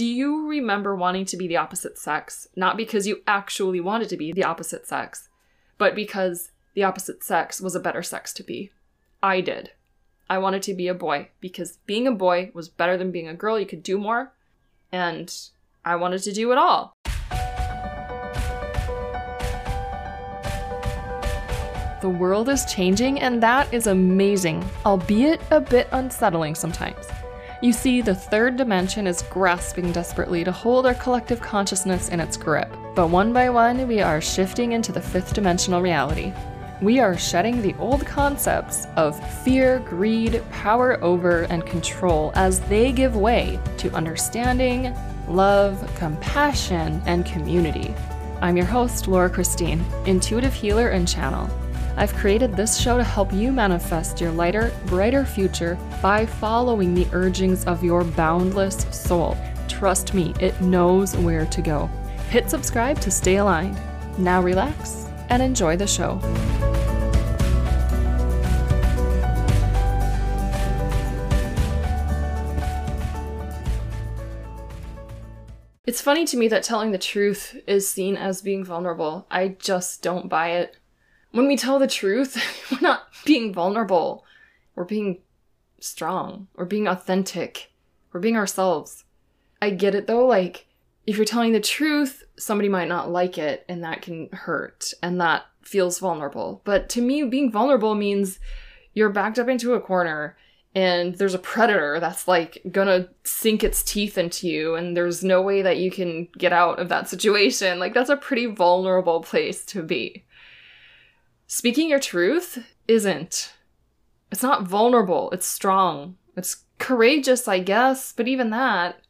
do you remember wanting to be the opposite sex? Not because you actually wanted to be the opposite sex, but because the opposite sex was a better sex to be. I did. I wanted to be a boy because being a boy was better than being a girl. You could do more, and I wanted to do it all. The world is changing, and that is amazing, albeit a bit unsettling sometimes. You see, the third dimension is grasping desperately to hold our collective consciousness in its grip. But one by one, we are shifting into the fifth dimensional reality. We are shedding the old concepts of fear, greed, power over, and control as they give way to understanding, love, compassion, and community. I'm your host, Laura Christine, intuitive healer and channel. I've created this show to help you manifest your lighter, brighter future by following the urgings of your boundless soul. Trust me, it knows where to go. Hit subscribe to stay aligned. Now relax and enjoy the show. It's funny to me that telling the truth is seen as being vulnerable. I just don't buy it when we tell the truth, we're not being vulnerable. We're being strong. We're being authentic. We're being ourselves. I get it though, like, if you're telling the truth, somebody might not like it, and that can hurt, and that feels vulnerable. But to me, being vulnerable means you're backed up into a corner and there's a predator that's like gonna sink its teeth into you and there's no way that you can get out of that situation like that's a pretty vulnerable place to be Speaking your truth isn't. It's not vulnerable, it's strong. It's courageous, I guess, but even that,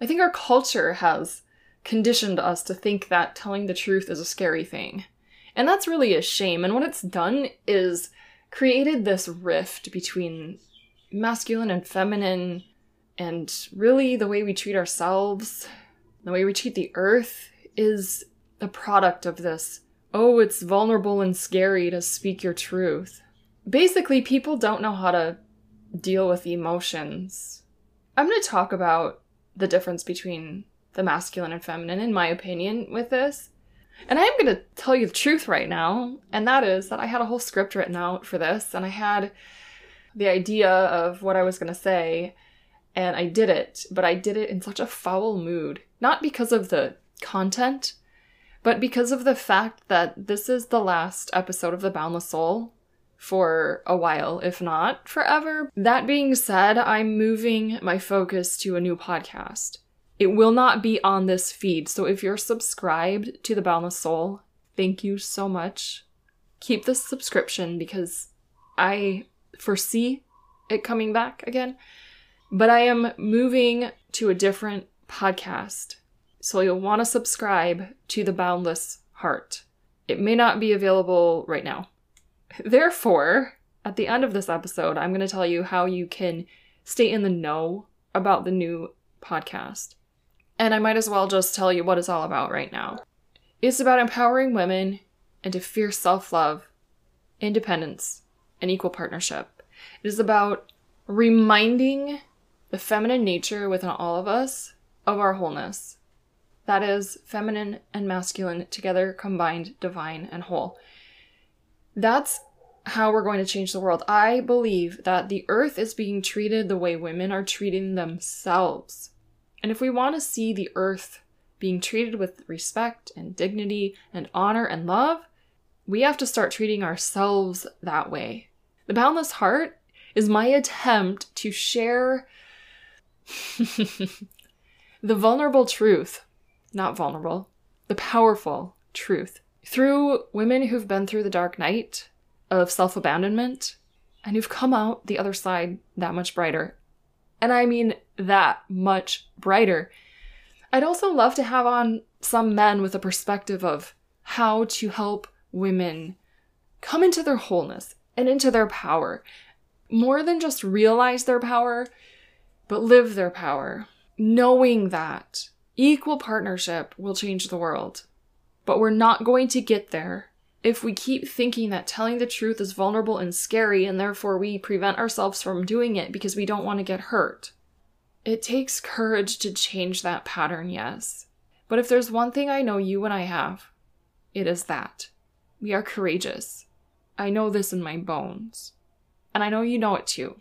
I think our culture has conditioned us to think that telling the truth is a scary thing. And that's really a shame. And what it's done is created this rift between masculine and feminine, and really the way we treat ourselves, the way we treat the earth is a product of this oh, it's vulnerable and scary to speak your truth. Basically, people don't know how to deal with emotions. I'm going to talk about the difference between the masculine and feminine, in my opinion, with this. And I am going to tell you the truth right now, and that is that I had a whole script written out for this, and I had the idea of what I was going to say, and I did it, but I did it in such a foul mood. Not because of the content, but because of the fact that this is the last episode of The Boundless Soul for a while, if not forever, that being said, I'm moving my focus to a new podcast. It will not be on this feed, so if you're subscribed to The Boundless Soul, thank you so much. Keep this subscription because I foresee it coming back again. But I am moving to a different podcast so you'll want to subscribe to The Boundless Heart. It may not be available right now. Therefore, at the end of this episode, I'm going to tell you how you can stay in the know about the new podcast. And I might as well just tell you what it's all about right now. It's about empowering women and to fierce self love, independence, and equal partnership. It is about reminding the feminine nature within all of us of our wholeness that is, feminine and masculine together, combined, divine, and whole. That's how we're going to change the world. I believe that the earth is being treated the way women are treating themselves. And if we want to see the earth being treated with respect and dignity and honor and love, we have to start treating ourselves that way. The Boundless Heart is my attempt to share the vulnerable truth not vulnerable, the powerful truth through women who've been through the dark night of self abandonment and who've come out the other side that much brighter. And I mean that much brighter. I'd also love to have on some men with a perspective of how to help women come into their wholeness and into their power. More than just realize their power, but live their power. Knowing that Equal partnership will change the world. But we're not going to get there if we keep thinking that telling the truth is vulnerable and scary and therefore we prevent ourselves from doing it because we don't want to get hurt. It takes courage to change that pattern, yes. But if there's one thing I know you and I have, it is that. We are courageous. I know this in my bones. And I know you know it too.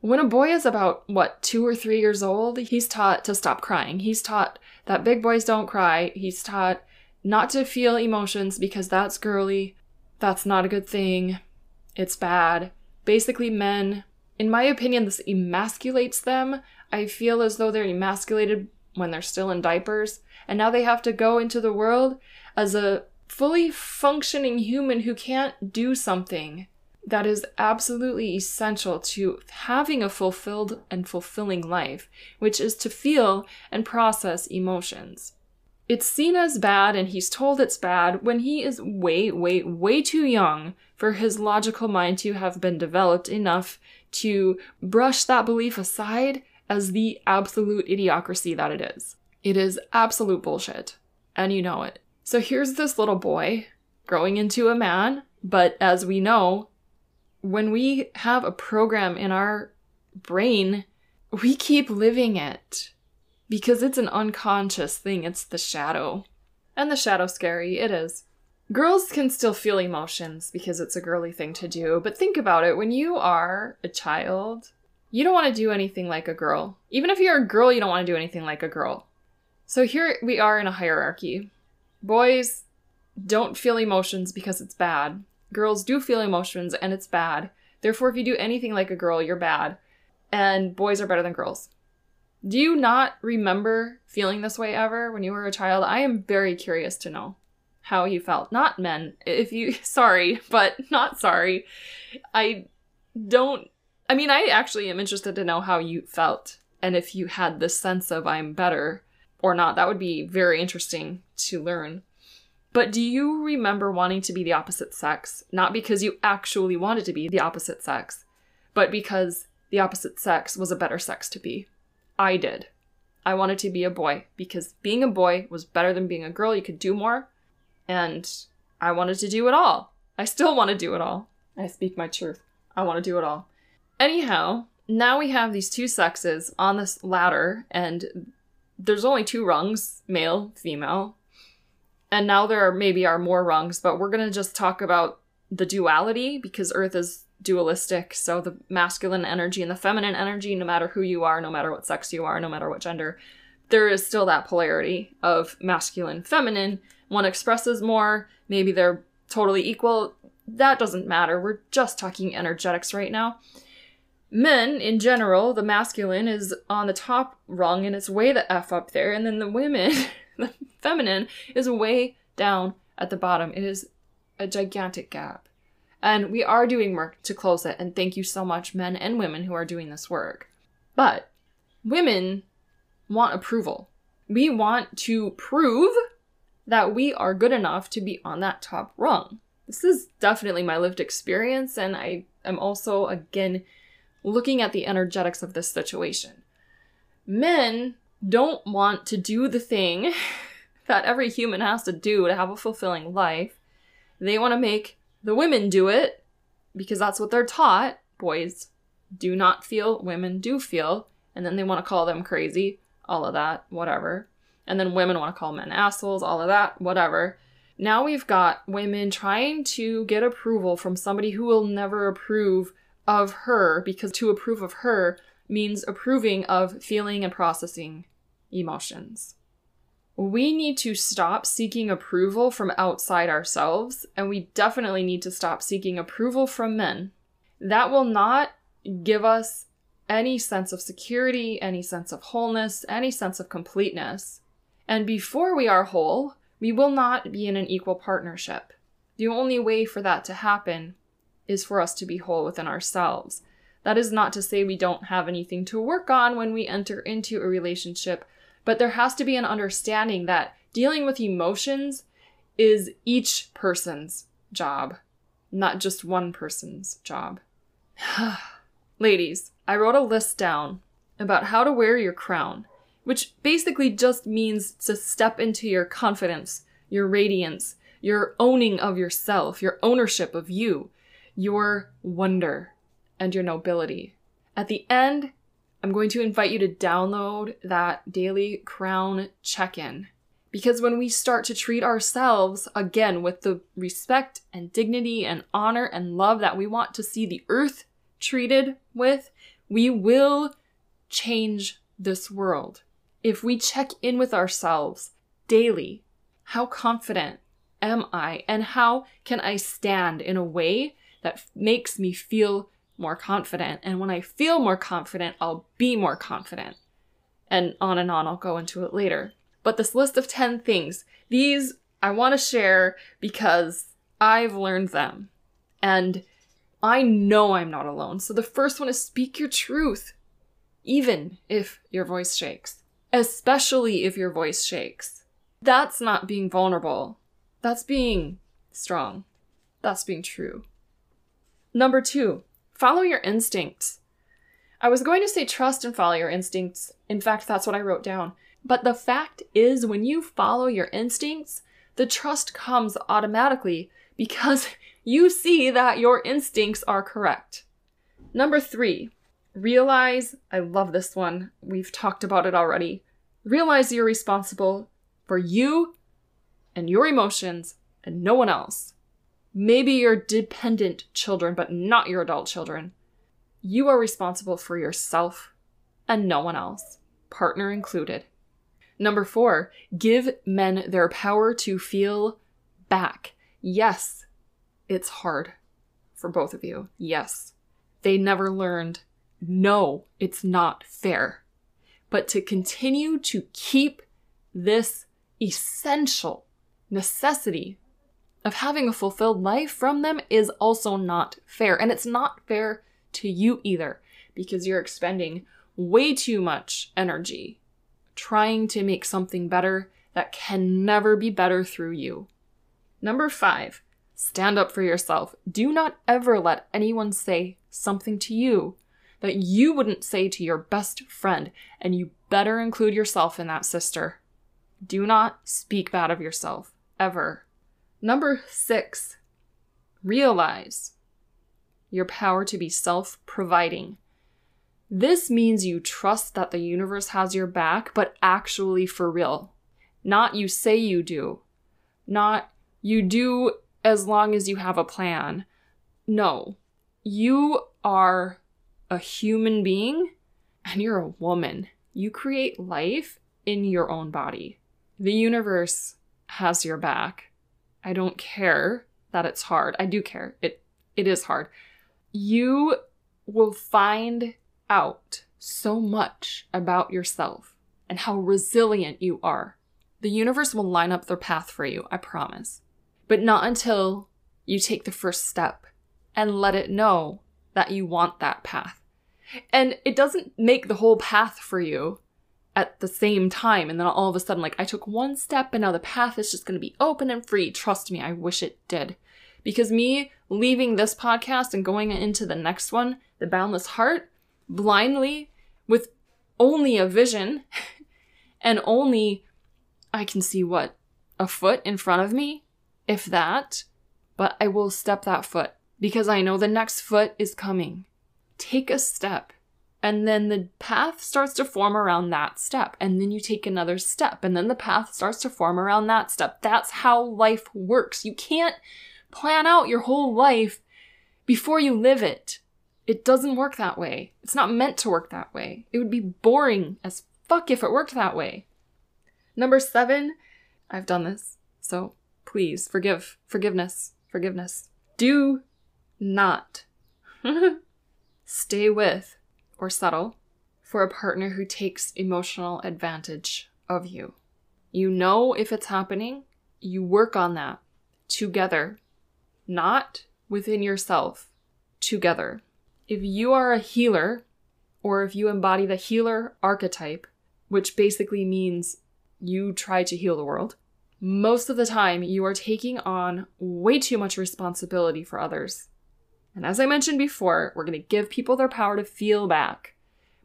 When a boy is about, what, two or three years old, he's taught to stop crying. He's taught that big boys don't cry. He's taught not to feel emotions because that's girly. That's not a good thing. It's bad. Basically, men, in my opinion, this emasculates them. I feel as though they're emasculated when they're still in diapers, and now they have to go into the world as a fully functioning human who can't do something that is absolutely essential to having a fulfilled and fulfilling life, which is to feel and process emotions. It's seen as bad and he's told it's bad when he is way, way, way too young for his logical mind to have been developed enough to brush that belief aside as the absolute idiocracy that it is. It is absolute bullshit. And you know it. So here's this little boy growing into a man, but as we know, when we have a program in our brain, we keep living it because it's an unconscious thing. It's the shadow. And the shadow scary, it is. Girls can still feel emotions because it's a girly thing to do, but think about it. When you are a child, you don't want to do anything like a girl. Even if you're a girl, you don't want to do anything like a girl. So here we are in a hierarchy. Boys don't feel emotions because it's bad. Girls do feel emotions and it's bad. Therefore, if you do anything like a girl, you're bad. And boys are better than girls. Do you not remember feeling this way ever when you were a child? I am very curious to know how you felt. Not men. If you, sorry, but not sorry. I don't, I mean, I actually am interested to know how you felt and if you had this sense of I'm better or not. That would be very interesting to learn. But do you remember wanting to be the opposite sex? Not because you actually wanted to be the opposite sex, but because the opposite sex was a better sex to be. I did. I wanted to be a boy because being a boy was better than being a girl. You could do more. And I wanted to do it all. I still want to do it all. I speak my truth. I want to do it all. Anyhow, now we have these two sexes on this ladder, and there's only two rungs male, female. And now there are maybe are more rungs, but we're going to just talk about the duality because Earth is dualistic. So the masculine energy and the feminine energy, no matter who you are, no matter what sex you are, no matter what gender, there is still that polarity of masculine, feminine. One expresses more, maybe they're totally equal. That doesn't matter. We're just talking energetics right now. Men, in general, the masculine is on the top rung and it's way the F up there, and then the women, the feminine, is way down at the bottom. It is a gigantic gap. And we are doing work to close it, and thank you so much, men and women who are doing this work. But women want approval. We want to prove that we are good enough to be on that top rung. This is definitely my lived experience, and I am also, again, looking at the energetics of this situation. Men don't want to do the thing that every human has to do to have a fulfilling life. They want to make the women do it because that's what they're taught. Boys do not feel, women do feel, and then they want to call them crazy, all of that, whatever. And then women want to call men assholes, all of that, whatever. Now we've got women trying to get approval from somebody who will never approve of her because to approve of her means approving of feeling and processing emotions. We need to stop seeking approval from outside ourselves, and we definitely need to stop seeking approval from men. That will not give us any sense of security, any sense of wholeness, any sense of completeness. And before we are whole, we will not be in an equal partnership. The only way for that to happen is for us to be whole within ourselves. That is not to say we don't have anything to work on when we enter into a relationship, but there has to be an understanding that dealing with emotions is each person's job, not just one person's job. Ladies, I wrote a list down about how to wear your crown, which basically just means to step into your confidence, your radiance, your owning of yourself, your ownership of you, your wonder and your nobility. At the end I'm going to invite you to download that daily crown check in. Because when we start to treat ourselves again with the respect and dignity and honor and love that we want to see the earth treated with, we will change this world. If we check in with ourselves daily, how confident am I and how can I stand in a way that makes me feel more confident? And when I feel more confident, I'll be more confident. And on and on, I'll go into it later. But this list of 10 things, these I want to share because I've learned them. And I know I'm not alone. So the first one is speak your truth, even if your voice shakes, especially if your voice shakes. That's not being vulnerable. That's being strong. That's being true. Number two, follow your instincts. I was going to say trust and follow your instincts. In fact, that's what I wrote down. But the fact is, when you follow your instincts, the trust comes automatically because you see that your instincts are correct. Number three, realize I love this one. We've talked about it already. Realize you're responsible for you and your emotions and no one else. Maybe your dependent children, but not your adult children. You are responsible for yourself and no one else, partner included. Number four, give men their power to feel back. Yes, it's hard for both of you. Yes. They never learned, no, it's not fair. But to continue to keep this essential necessity of having a fulfilled life from them is also not fair. And it's not fair to you either because you're expending way too much energy trying to make something better that can never be better through you. Number five, stand up for yourself. Do not ever let anyone say something to you that you wouldn't say to your best friend, and you better include yourself in that, sister. Do not speak bad of yourself, ever. Number six, realize your power to be self providing. This means you trust that the universe has your back, but actually for real. Not you say you do. Not you do as long as you have a plan. No. You are a human being and you're a woman. You create life in your own body. The universe has your back. I don't care that it's hard. I do care. It it is hard. You will find out so much about yourself and how resilient you are. The universe will line up their path for you, I promise. But not until you take the first step and let it know that you want that path. And it doesn't make the whole path for you at the same time. And then all of a sudden, like, I took one step and now the path is just going to be open and free. Trust me, I wish it did. Because me leaving this podcast and going into the next one, The Boundless Heart, blindly with only a vision and only I can see what a foot in front of me, if that, but I will step that foot because I know the next foot is coming. Take a step. And then the path starts to form around that step. And then you take another step. And then the path starts to form around that step. That's how life works. You can't plan out your whole life before you live it. It doesn't work that way. It's not meant to work that way. It would be boring as fuck if it worked that way. Number seven, I've done this, so please forgive, forgiveness, forgiveness. Do not stay with or subtle for a partner who takes emotional advantage of you. You know if it's happening, you work on that together, not within yourself, together if you are a healer, or if you embody the healer archetype, which basically means you try to heal the world, most of the time you are taking on way too much responsibility for others. And as I mentioned before, we're going to give people their power to feel back,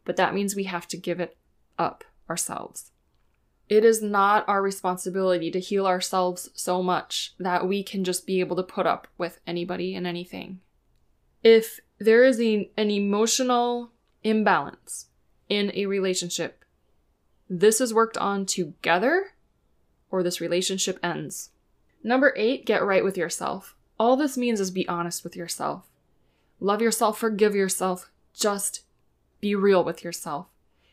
but that means we have to give it up ourselves. It is not our responsibility to heal ourselves so much that we can just be able to put up with anybody and anything. If there is a, an emotional imbalance in a relationship. This is worked on together, or this relationship ends. Number eight, get right with yourself. All this means is be honest with yourself. Love yourself, forgive yourself, just be real with yourself.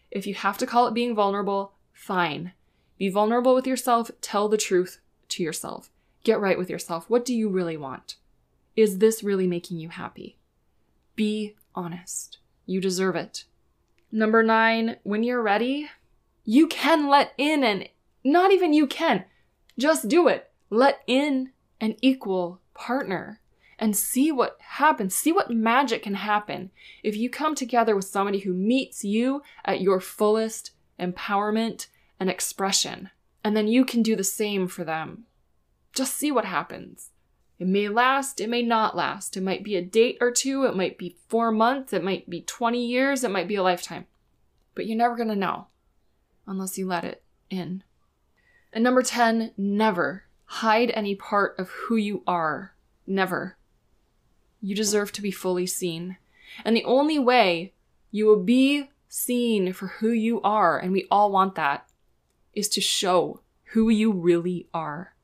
If you have to call it being vulnerable, fine. Be vulnerable with yourself, tell the truth to yourself. Get right with yourself. What do you really want? Is this really making you happy? Be honest. You deserve it. Number nine, when you're ready, you can let in and not even you can, just do it. Let in an equal partner and see what happens. See what magic can happen if you come together with somebody who meets you at your fullest empowerment and expression. And then you can do the same for them. Just see what happens. It may last, it may not last. It might be a date or two, it might be four months, it might be 20 years, it might be a lifetime. But you're never gonna know unless you let it in. And number 10, never hide any part of who you are. Never. You deserve to be fully seen. And the only way you will be seen for who you are, and we all want that, is to show who you really are.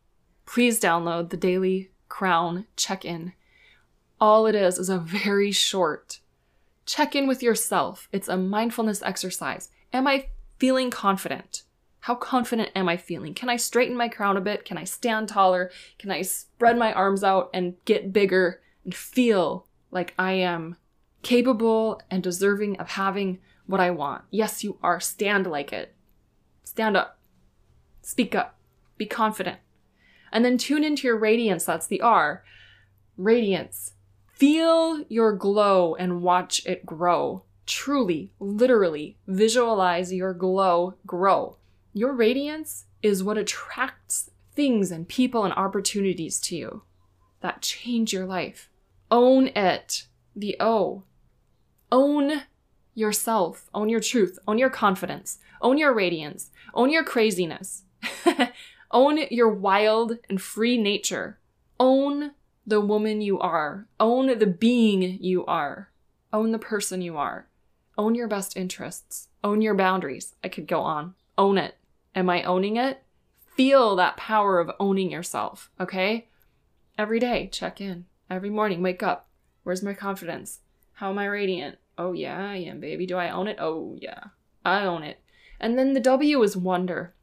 Please download the Daily Crown Check In. All it is is a very short check in with yourself. It's a mindfulness exercise. Am I feeling confident? How confident am I feeling? Can I straighten my crown a bit? Can I stand taller? Can I spread my arms out and get bigger? And feel like I am capable and deserving of having what I want. Yes, you are. Stand like it. Stand up. Speak up. Be confident. And then tune into your radiance. That's the R. Radiance. Feel your glow and watch it grow. Truly, literally, visualize your glow grow. Your radiance is what attracts things and people and opportunities to you that change your life. Own it. The O. Own yourself. Own your truth. Own your confidence. Own your radiance. Own your craziness. Own your wild and free nature. Own the woman you are. Own the being you are. Own the person you are. Own your best interests. Own your boundaries. I could go on. Own it. Am I owning it? Feel that power of owning yourself, okay? Every day, check in. Every morning, wake up. Where's my confidence? How am I radiant? Oh, yeah, I am, baby. Do I own it? Oh, yeah, I own it. And then the W is wonder.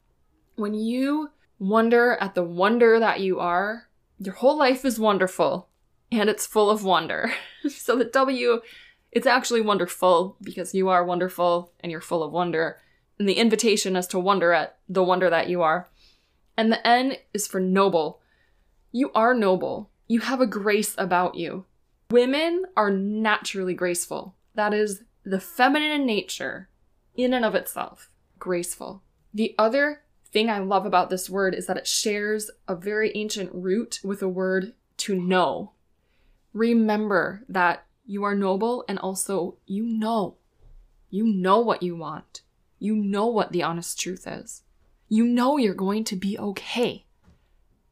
When you wonder at the wonder that you are, your whole life is wonderful and it's full of wonder. so the W, it's actually wonderful because you are wonderful and you're full of wonder. And the invitation is to wonder at the wonder that you are. And the N is for noble. You are noble. You have a grace about you. Women are naturally graceful. That is the feminine nature in and of itself. Graceful. The other thing I love about this word is that it shares a very ancient root with the word to know. Remember that you are noble and also you know. You know what you want. You know what the honest truth is. You know you're going to be okay.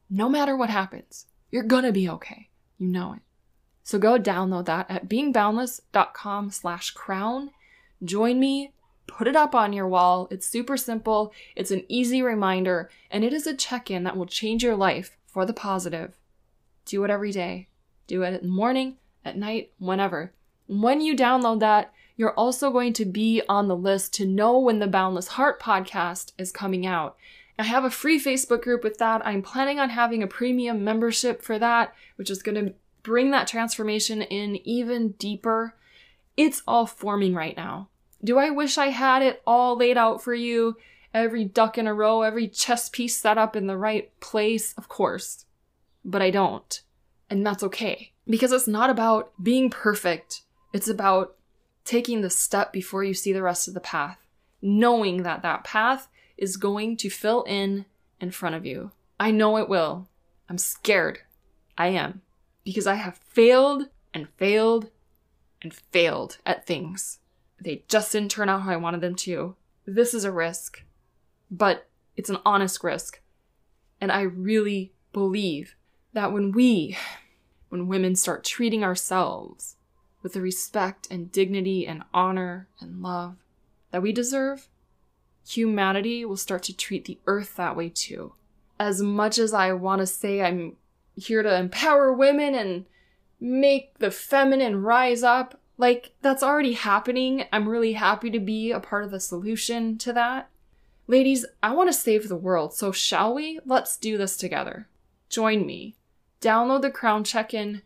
No matter what happens. You're gonna be okay. You know it. So go download that at beingboundless.com slash crown. Join me, put it up on your wall. It's super simple. It's an easy reminder, and it is a check-in that will change your life for the positive. Do it every day. Do it in the morning, at night, whenever. When you download that, you're also going to be on the list to know when the Boundless Heart podcast is coming out. I have a free Facebook group with that. I'm planning on having a premium membership for that, which is going to bring that transformation in even deeper. It's all forming right now. Do I wish I had it all laid out for you? Every duck in a row, every chess piece set up in the right place? Of course. But I don't. And that's okay. Because it's not about being perfect, it's about taking the step before you see the rest of the path. Knowing that that path is going to fill in in front of you. I know it will. I'm scared. I am. Because I have failed and failed and failed at things. They just didn't turn out how I wanted them to. This is a risk, but it's an honest risk. And I really believe that when we, when women start treating ourselves with the respect and dignity and honor and love that we deserve, humanity will start to treat the earth that way too. As much as I want to say I'm here to empower women and make the feminine rise up, like that's already happening. I'm really happy to be a part of the solution to that. Ladies, I want to save the world, so shall we? Let's do this together. Join me. Download the Crown Check In.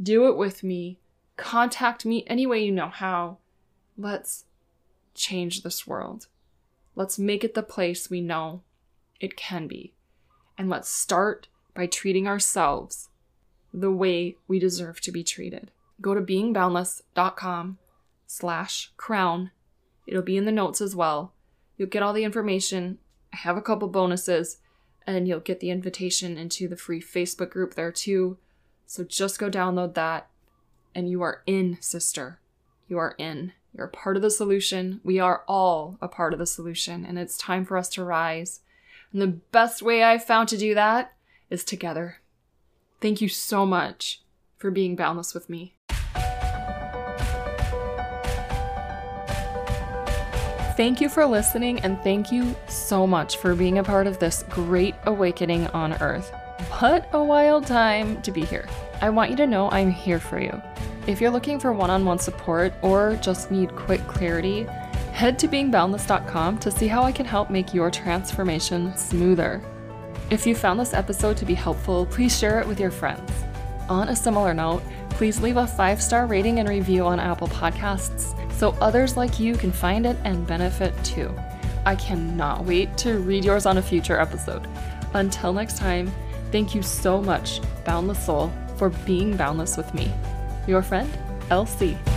Do it with me. Contact me any way you know how. Let's change this world. Let's make it the place we know it can be. And let's start by treating ourselves the way we deserve to be treated. Go to beingboundless.com slash crown. It'll be in the notes as well You'll get all the information. I have a couple bonuses, and you'll get the invitation into the free Facebook group there too. So just go download that, and you are in, sister. You are in. You're a part of the solution. We are all a part of the solution, and it's time for us to rise. And the best way I've found to do that is together. Thank you so much for being boundless with me. Thank you for listening, and thank you so much for being a part of this great awakening on Earth. What a wild time to be here. I want you to know I'm here for you. If you're looking for one on one support or just need quick clarity, head to beingboundless.com to see how I can help make your transformation smoother. If you found this episode to be helpful, please share it with your friends. On a similar note, please leave a five star rating and review on Apple Podcasts so others like you can find it and benefit too. I cannot wait to read yours on a future episode. Until next time, thank you so much, Boundless Soul, for being boundless with me. Your friend, LC.